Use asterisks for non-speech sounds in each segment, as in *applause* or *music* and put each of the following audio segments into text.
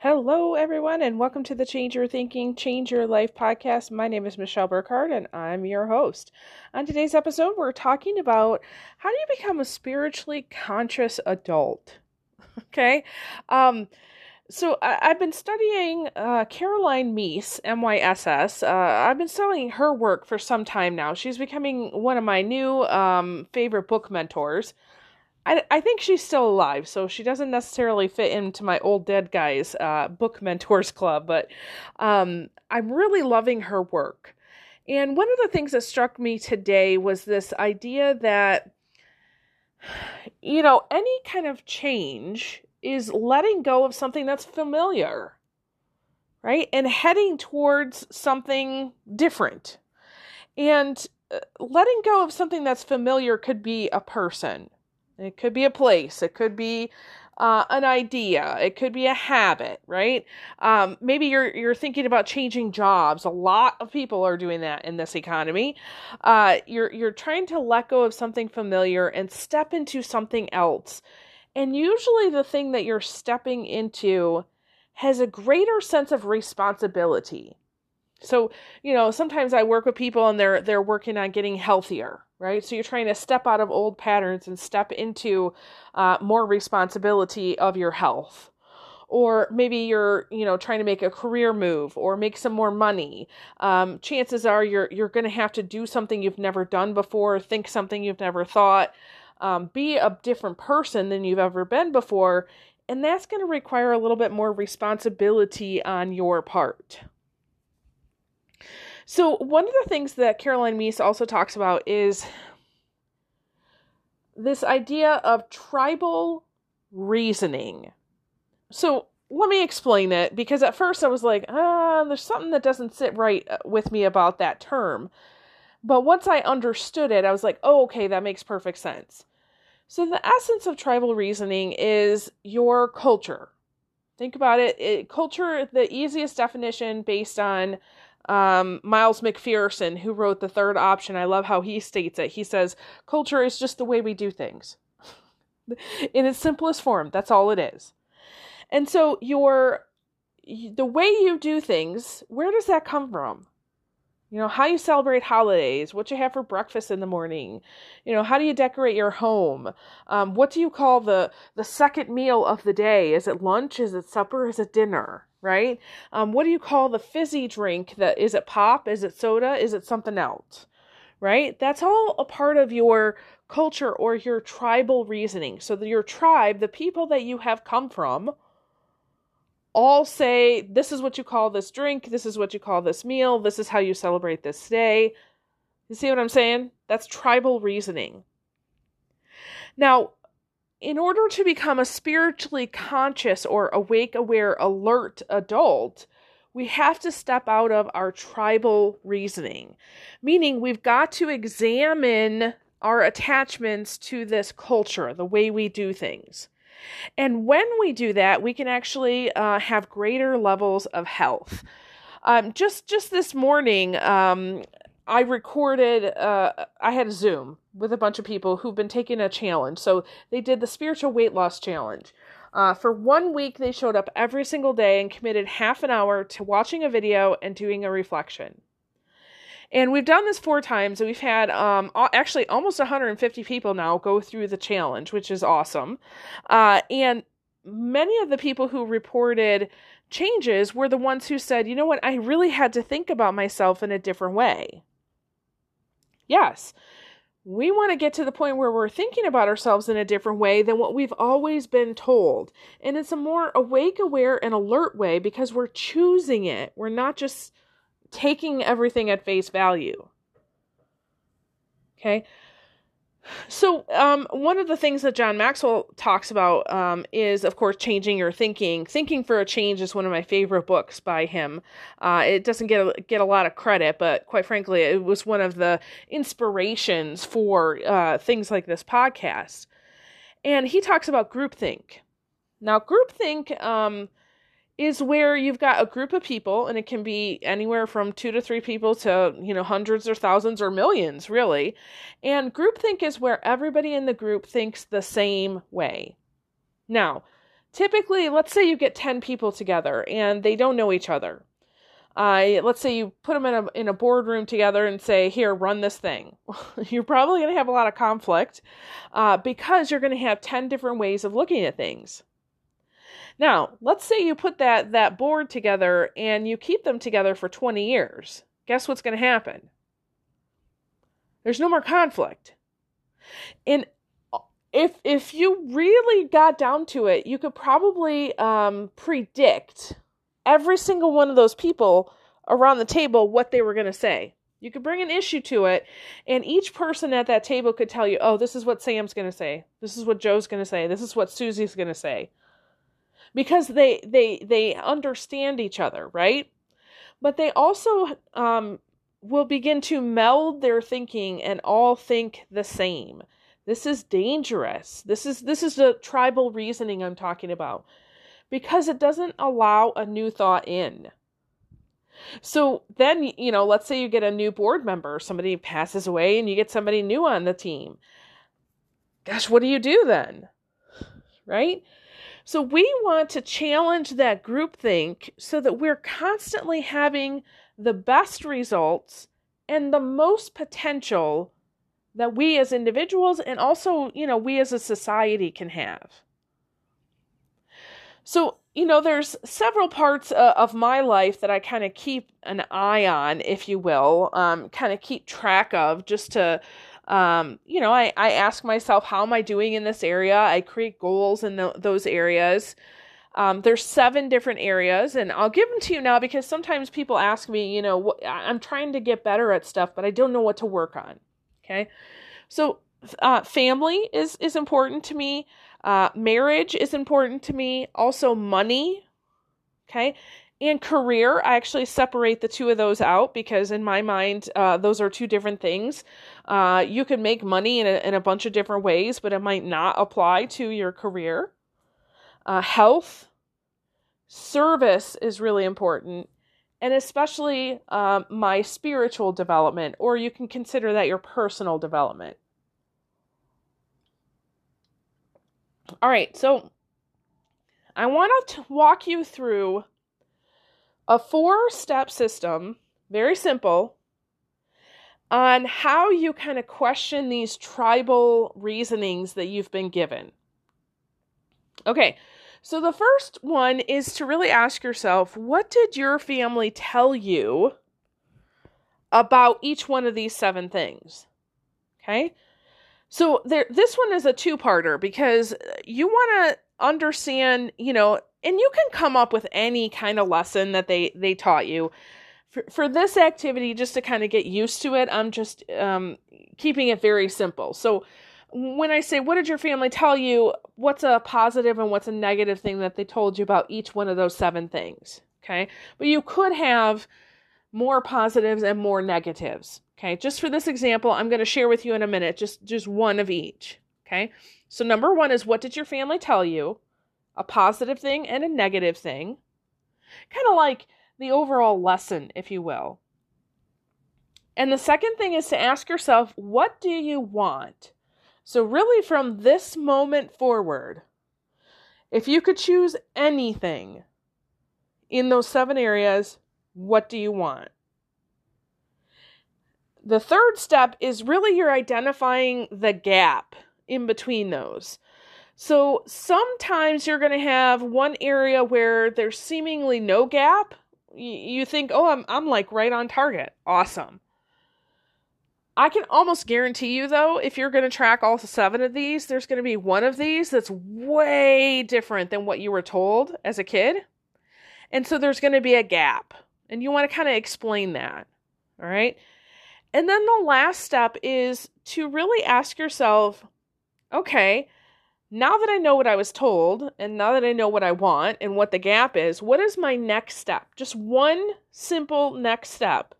Hello, everyone, and welcome to the Change Your Thinking, Change Your Life podcast. My name is Michelle Burkhardt, and I'm your host. On today's episode, we're talking about how do you become a spiritually conscious adult. *laughs* okay, um, so I, have been studying uh, Caroline Myss, M Y S S. Uh, I've been studying her work for some time now. She's becoming one of my new um, favorite book mentors. I, I think she's still alive, so she doesn't necessarily fit into my old dead guys uh, book mentors club, but um, I'm really loving her work. And one of the things that struck me today was this idea that, *sighs* you know, any kind of change is letting go of something that's familiar, right? And heading towards something different. And uh, letting go of something that's familiar could be a person it could be a place. It could be uh, an idea. It could be a habit, right? Um, maybe you're you're thinking about changing jobs. A lot of people are doing that in this economy. Uh, you're you're trying to let go of something familiar and step into something else. And usually, the thing that you're stepping into has a greater sense of responsibility. So, you know, sometimes I work with people and they're they're working on getting healthier, right? So you're trying to step out of old patterns and step into uh, more responsibility of your health. Or maybe you're, you know, trying to make a career move or make some more money. Um, chances are you're you're going to have to do something you've never done before, think something you've never thought, um, be a different person than you've ever been before, and that's going to require a little bit more responsibility on your part. So, one of the things that Caroline Myss also talks about is this idea of tribal reasoning. So, let me explain it because at first I was like, ah, there's something that doesn't sit right uh, with me about that term. But once I understood it, I was like, oh, okay, that makes perfect sense. So, the essence of tribal reasoning is your culture. Think about it, it culture, the easiest definition based on um, Miles McPherson, who wrote The Third Option, I love how he states it. He says, Culture is just the way we do things. *laughs* In its simplest form, that's all it is. And so, your the way you do things, where does that come from? You know, how you celebrate holidays, what you have for breakfast in the morning, you know, how do you decorate your home? Um, what do you call the the second meal of the day? Is it lunch? Is it supper? Is it dinner? Right? Um, what do you call the fizzy drink that is it pop? Is it soda? Is it something else? Right? That's all a part of your culture or your tribal reasoning. So your tribe, the people that you have come from, all say this is what you call this drink, this is what you call this meal, this is how you celebrate this day. You see what I'm saying? That's tribal reasoning. Now, in order to become a spiritually conscious or awake, aware, alert adult, we have to step out of our tribal reasoning, meaning we've got to examine our attachments to this culture, the way we do things. And when we do that, we can actually uh, have greater levels of health. Um, just just this morning, um, I recorded, uh, I had a Zoom with a bunch of people who've been taking a challenge. So they did the spiritual weight loss challenge. Uh, for one week, they showed up every single day and committed half an hour to watching a video and doing a reflection. And we've done this four times. And we've had um, actually almost 150 people now go through the challenge, which is awesome. Uh, and many of the people who reported changes were the ones who said, you know what, I really had to think about myself in a different way. Yes, we want to get to the point where we're thinking about ourselves in a different way than what we've always been told. And it's a more awake, aware, and alert way because we're choosing it. We're not just taking everything at face value. Okay. So, um, one of the things that John Maxwell talks about um, is, of course, changing your thinking. Thinking for a Change is one of my favorite books by him. Uh, it doesn't get a, get a lot of credit, but quite frankly, it was one of the inspirations for uh, things like this podcast. And he talks about groupthink. Now, groupthink um, is where you've got a group of people and it can be anywhere from two to three people to you know hundreds or thousands or millions really and groupthink is where everybody in the group thinks the same way now typically, let's say you get 10 people together and they don't know each other. Uh, let's say you put them in a in a boardroom together and say, "Here, run this thing." *laughs* you're probably going to have a lot of conflict uh, because you're going to have ten different ways of looking at things. Now, let's say you put that that board together and you keep them together for 20 years. Guess what's going to happen? There's no more conflict. And if if you really got down to it, you could probably um, predict every single one of those people around the table what they were going to say. You could bring an issue to it, and each person at that table could tell you, oh, this is what Sam's going to say. This is what Joe's going to say. This is what Susie's going to say. Because they, they, they understand each other, right? But they also um, will begin to meld their thinking and all think the same. This is dangerous. This is this is the tribal reasoning I'm talking about because it doesn't allow a new thought in. So then, you know, let's say you get a new board member, somebody passes away, and you get somebody new on the team. Gosh, what do you do then? Right? So we want to challenge that groupthink so that we're constantly having the best results and the most potential that we as individuals and also, you know, we as a society can have. So, you know, there's several parts uh, of my life that I kind of keep an eye on, if you will, um, kind of keep track of just to, um, you know, I, I ask myself, how am I doing in this area? I create goals in the, those areas. Um, there's seven different areas, and I'll give them to you now because sometimes people ask me, you know, wh- I'm trying to get better at stuff, but I don't know what to work on. Okay. So, uh, family is, is important to me. Uh, marriage is important to me. Also, money. Okay. And career, I actually separate the two of those out because, in my mind, uh, those are two different things. Uh, you can make money in a, in a bunch of different ways, but it might not apply to your career. Uh, health, service is really important, and especially um, my spiritual development, or you can consider that your personal development. All right, so I want to walk you through a four step system, very simple, on how you kind of question these tribal reasonings that you've been given. Okay, so the first one is to really ask yourself what did your family tell you about each one of these seven things? Okay, so there this one is a two-parter because you want to understand, you know, and you can come up with any kind of lesson that they they taught you. For, for this activity just to kind of get used to it, I'm just um, keeping it very simple. So when I say what did your family tell you, what's a positive and what's a negative thing that they told you about each one of those seven things, okay? But you could have more positives and more negatives. Okay, just for this example, I'm going to share with you in a minute just just one of each. Okay? So number 1 is what did your family tell you? A positive thing and a negative thing. Kind of like the overall lesson, if you will. And the second thing is to ask yourself, what do you want? So really from this moment forward, if you could choose anything in those seven areas, what do you want? The third step is really you're identifying the gap in between those. So sometimes you're going to have one area where there's seemingly no gap. You think, "Oh, I'm I'm like right on target. Awesome." I can almost guarantee you though, if you're going to track all seven of these, there's going to be one of these that's way different than what you were told as a kid. And so there's going to be a gap. And you want to kind of explain that. All right? And then the last step is to really ask yourself okay, now that I know what I was told, and now that I know what I want and what the gap is, what is my next step? Just one simple next step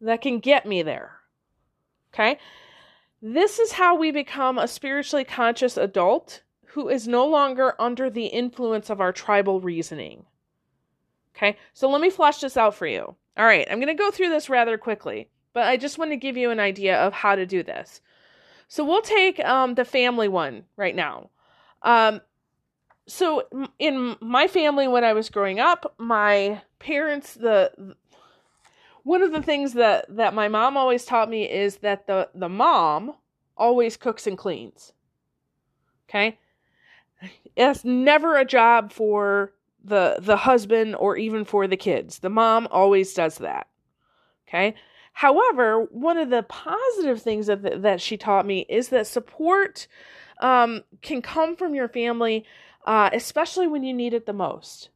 that can get me there. Okay? This is how we become a spiritually conscious adult who is no longer under the influence of our tribal reasoning. Okay? So let me flesh this out for you. All right, I'm going to go through this rather quickly but I just want to give you an idea of how to do this. So we'll take um, the family one right now. Um, so in my family when I was growing up, my parents the one of the things that that my mom always taught me is that the the mom always cooks and cleans. Okay? It's never a job for the the husband or even for the kids. The mom always does that. Okay? However, one of the positive things that that she taught me is that support um, can come from your family, uh, especially when you need it the most.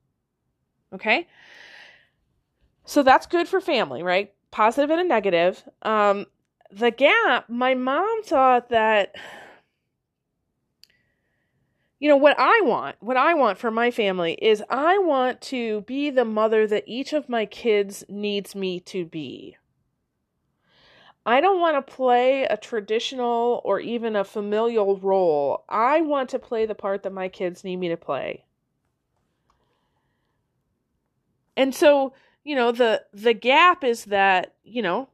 Okay? So that's good for family, right? Positive and a negative. Um, the gap, my mom thought that, you know, what I want, what I want for my family is I want to be the mother that each of my kids needs me to be. I don't want to play a traditional or even a familial role. I want to play the part that my kids need me to play. And so you know the the gap is that you know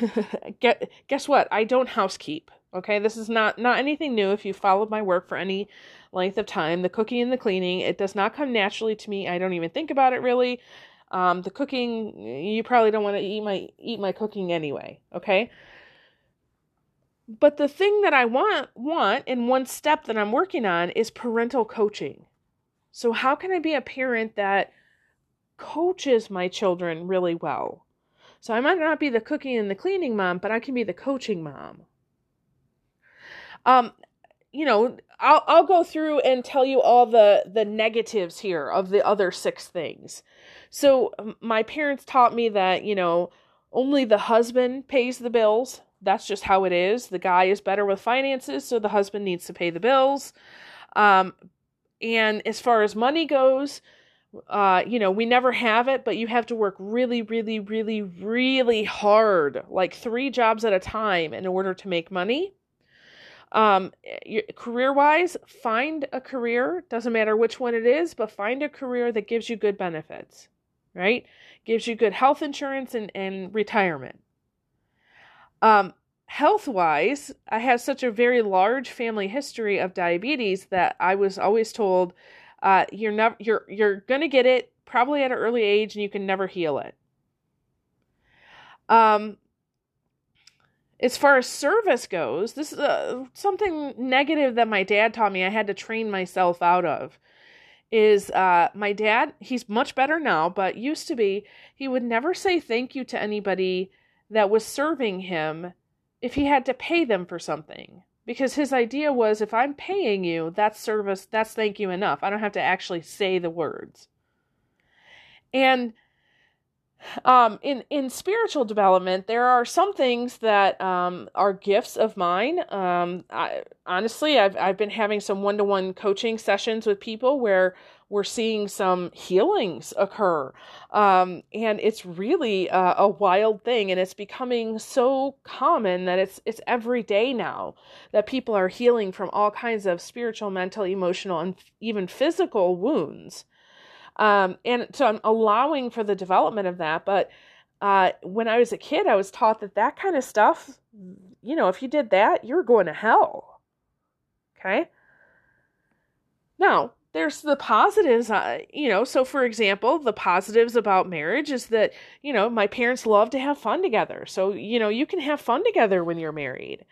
*laughs* guess what? I don't housekeep okay? This is not not anything new. If you followed my work for any length of time the cooking and the cleaning it does not come naturally to me. I don't even think about it really um, the cooking you probably don't want to eat my eat my cooking anyway okay but the thing that i want want in one step that i'm working on is parental coaching so how can i be a parent that coaches my children really well. So I might not be the cooking and the cleaning mom, but I can be the coaching mom. Um, you know, I'll I'll go through and tell you all the the negatives here of the other six things. So my parents taught me that, you know, only the husband pays the bills. That's just how it is. The guy is better with finances, so the husband needs to pay the bills. Um, and as far as money goes, uh, you know, we never have it, but you have to work really, really, really, really hard, like three jobs at a time in order to make money. Um, career wise, find a career, doesn't matter which one it is, but find a career that gives you good benefits, right? Gives you good health insurance and, and retirement. Um, health wise, I have such a very large family history of diabetes that I was always told uh, you're never you're you're gonna get it probably at an early age, and you can never heal it. Um, as far as service goes, this is uh, something negative that my dad taught me. I had to train myself out of. Is uh, my dad? He's much better now, but used to be he would never say thank you to anybody that was serving him if he had to pay them for something because his idea was if I'm paying you, that's service, that's thank you enough. I don't have to actually say the words. And um, in in spiritual development, there are some things that um, are gifts of mine. Um, I, honestly, I've I've been having some one to one coaching sessions with people where we're seeing some healings occur. Um, and it's really uh, a wild thing. And it's becoming so common that it's, it's every day now that people are healing from all kinds of spiritual, mental, emotional, and even physical wounds. Um, and so I'm allowing for the development of that. But uh, when I was a kid, I was taught that that kind of stuff, you know, if you did that, you're going to hell. Okay? Now, there's the positives uh, you know so for example the positives about marriage is that you know my parents love to have fun together so you know you can have fun together when you're married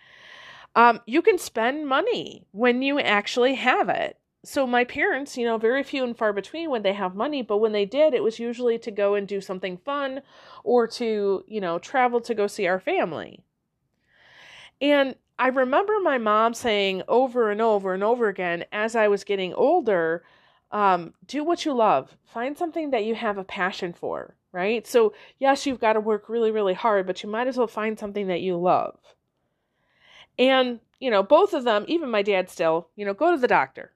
um, you can spend money when you actually have it so my parents you know very few and far between when they have money but when they did it was usually to go and do something fun or to you know travel to go see our family and I remember my mom saying over and over and over again as I was getting older, um, do what you love. Find something that you have a passion for, right? So, yes, you've got to work really, really hard, but you might as well find something that you love. And, you know, both of them, even my dad still, you know, go to the doctor.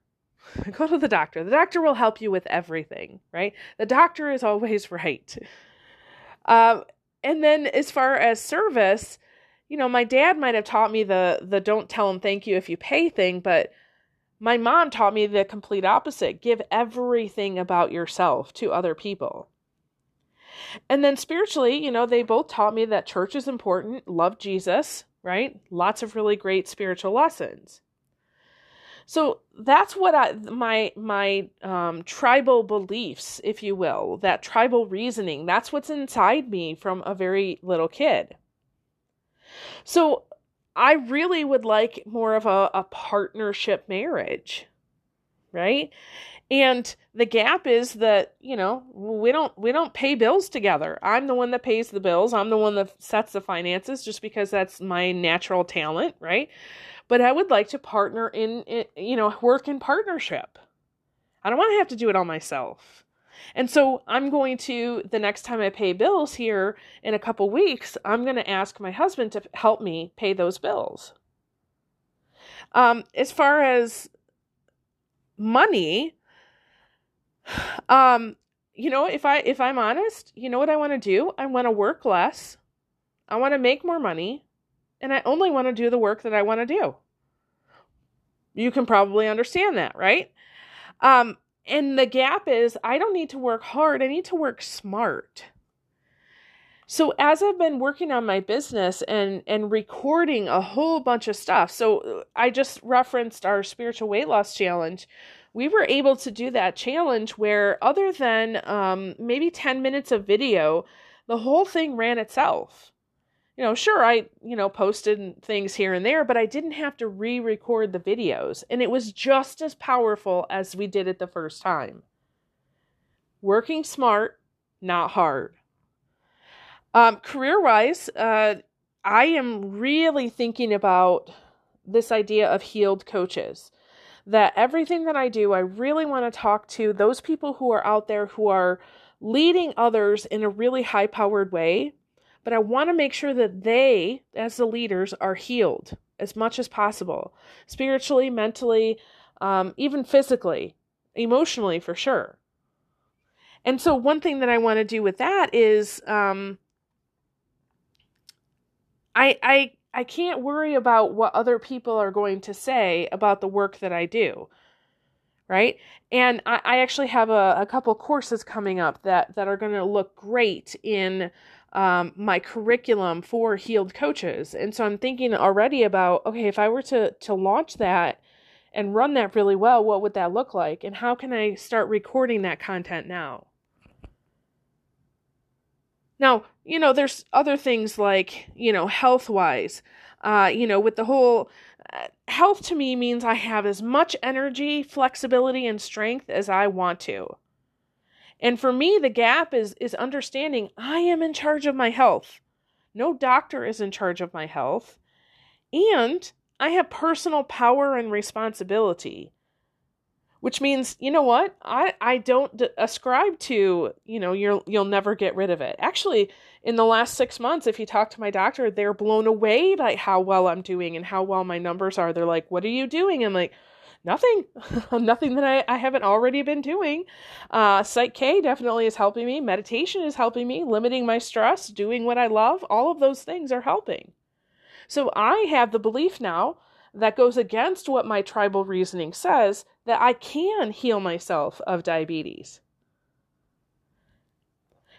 *laughs* go to the doctor. The doctor will help you with everything, right? The doctor is always *laughs* right. Um, and then as far as service, you know, my dad might have taught me the the don't tell him thank you if you pay thing, but my mom taught me the complete opposite. Give everything about yourself to other people. And then spiritually, you know, they both taught me that church is important, love Jesus, right? Lots of really great spiritual lessons. So that's what I my my um, tribal beliefs, if you will, that tribal reasoning. That's what's inside me from a very little kid. So I really would like more of a, a partnership marriage, right? And the gap is that, you know, we don't we don't pay bills together. I'm the one that pays the bills. I'm the one that sets the finances just because that's my natural talent, right? But I would like to partner in, in you know, work in partnership. I don't want to have to do it all myself. And so I'm going to, the next time I pay bills here in a couple weeks, I'm going to ask my husband to help me pay those bills. Um, as far as money, um, you know, if I if I'm honest, you know what I want to do? I want to work less. I want to make more money, and I only want to do the work that I want to do. You can probably understand that, right? Um, and the gap is I don't need to work hard, I need to work smart. So as I've been working on my business and and recording a whole bunch of stuff. So I just referenced our spiritual weight loss challenge. We were able to do that challenge where other than um, maybe 10 minutes of video, the whole thing ran itself you know, sure, I, you know, posted things here and there, but I didn't have to re record the videos. And it was just as powerful as we did it the first time. Working smart, not hard. Um, career wise, uh, I am really thinking about this idea of healed coaches. That everything that I do, I really want to talk to those people who are out there who are leading others in a really high powered way but I want to make sure that they, as the leaders, are healed as much as possible spiritually, mentally, um, even physically, emotionally, for sure. And so, one thing that I want to do with that is um, I, I, I can't worry about what other people are going to say about the work that I do right? And I, I, actually have a, a couple courses coming up that that are going to look great in um, my curriculum for healed coaches. And so I'm thinking already about okay, if I were to to launch that and run that really well, what would that look like? And how can I start recording that content now? Now, you know, there's other things like, you know, health wise, uh, you know, with the whole uh, health to me means I have as much energy, flexibility, and strength as I want to. And for me, the gap is is understanding I am in charge of my health. No doctor is in charge of my health. And I have personal power and responsibility. Which means, you know what? I, I don't d- ascribe to, you know, you'll you'll never get rid of it. Actually, in the last six months, if you talk to my doctor, they're blown away by how well I'm doing and how well my numbers are. They're like, "What are you doing?" I'm like, nothing. *laughs* Nothing that I, I haven't already been doing. Uh psych k definitely is helping me. Meditation is helping me. Limiting my stress doing what i love. All of those things are helping. So i have the belief now that goes against what my tribal reasoning says that i can heal myself of diabetes.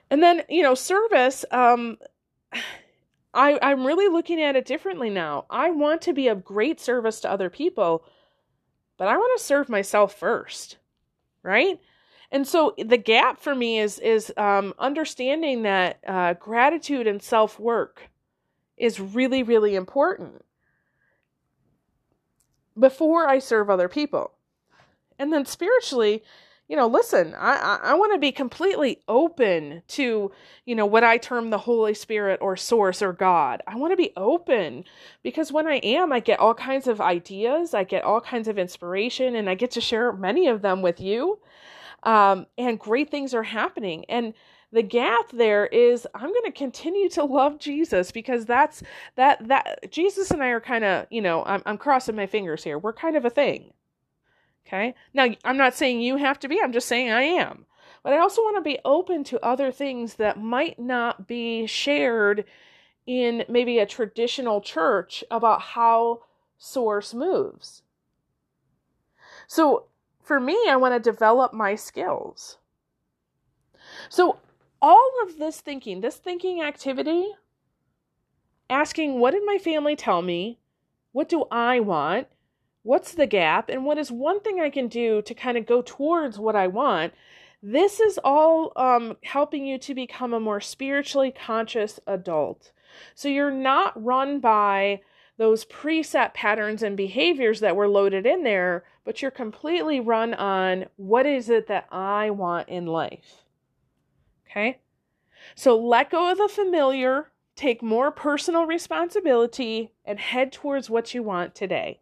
And then you know service um *sighs* I, I'm really looking at it differently now. I want to be of great service to other people, but I want to serve myself first, right? And so the gap for me is is um, understanding that uh, gratitude and self work is really really important before I serve other people, and then spiritually, you know, listen, I, I, want to be completely open to, you know, what I term the Holy Spirit or Source or God. I want to be open because when I am, I get all kinds of ideas, I get all kinds of inspiration, and I get to share many of them with you. Um, and great things are happening. And the gap there is I'm going to continue to love Jesus because that's that that Jesus and I are kind of, you know, I'm I'm crossing my fingers here. We're kind of a thing. Okay. Now, I'm not saying you have to be, I'm just saying I am. But I also want to be open to other things that might not be shared in maybe a traditional church about how source moves. So, for me, I want to develop my skills. So, all of this thinking, this thinking activity, asking, what did my family tell me? What do I want? What's the gap? And what is one thing I can do to kind of go towards what I want? This is all um, helping you to become a more spiritually conscious adult. So you're not run by those preset patterns and behaviors that were loaded in there, but you're completely run on what is it that I want in life. Okay? So let go of the familiar, take more personal responsibility, and head towards what you want today.